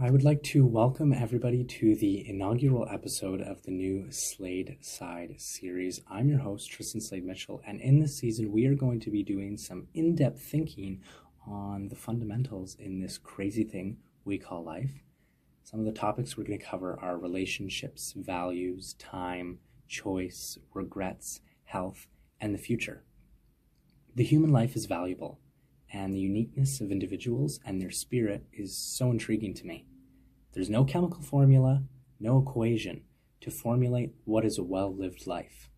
I would like to welcome everybody to the inaugural episode of the new Slade Side series. I'm your host, Tristan Slade Mitchell, and in this season, we are going to be doing some in depth thinking on the fundamentals in this crazy thing we call life. Some of the topics we're going to cover are relationships, values, time, choice, regrets, health, and the future. The human life is valuable, and the uniqueness of individuals and their spirit is so intriguing to me. There's no chemical formula, no equation to formulate what is a well lived life.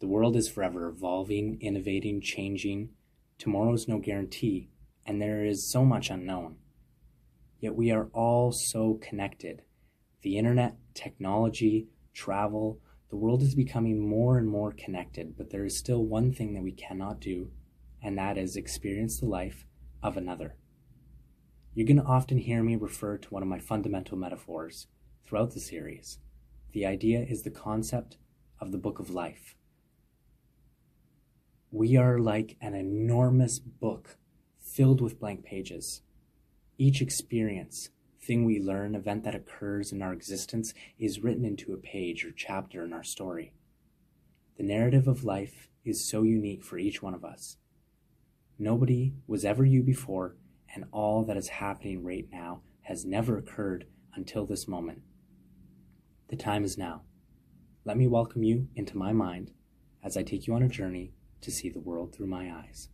The world is forever evolving, innovating, changing. Tomorrow's no guarantee, and there is so much unknown. Yet we are all so connected. The internet, technology, travel, the world is becoming more and more connected, but there is still one thing that we cannot do, and that is experience the life of another. You're going to often hear me refer to one of my fundamental metaphors throughout the series. The idea is the concept of the book of life. We are like an enormous book filled with blank pages. Each experience, thing we learn, event that occurs in our existence is written into a page or chapter in our story. The narrative of life is so unique for each one of us. Nobody was ever you before, and all that is happening right now has never occurred until this moment. The time is now. Let me welcome you into my mind as I take you on a journey to see the world through my eyes.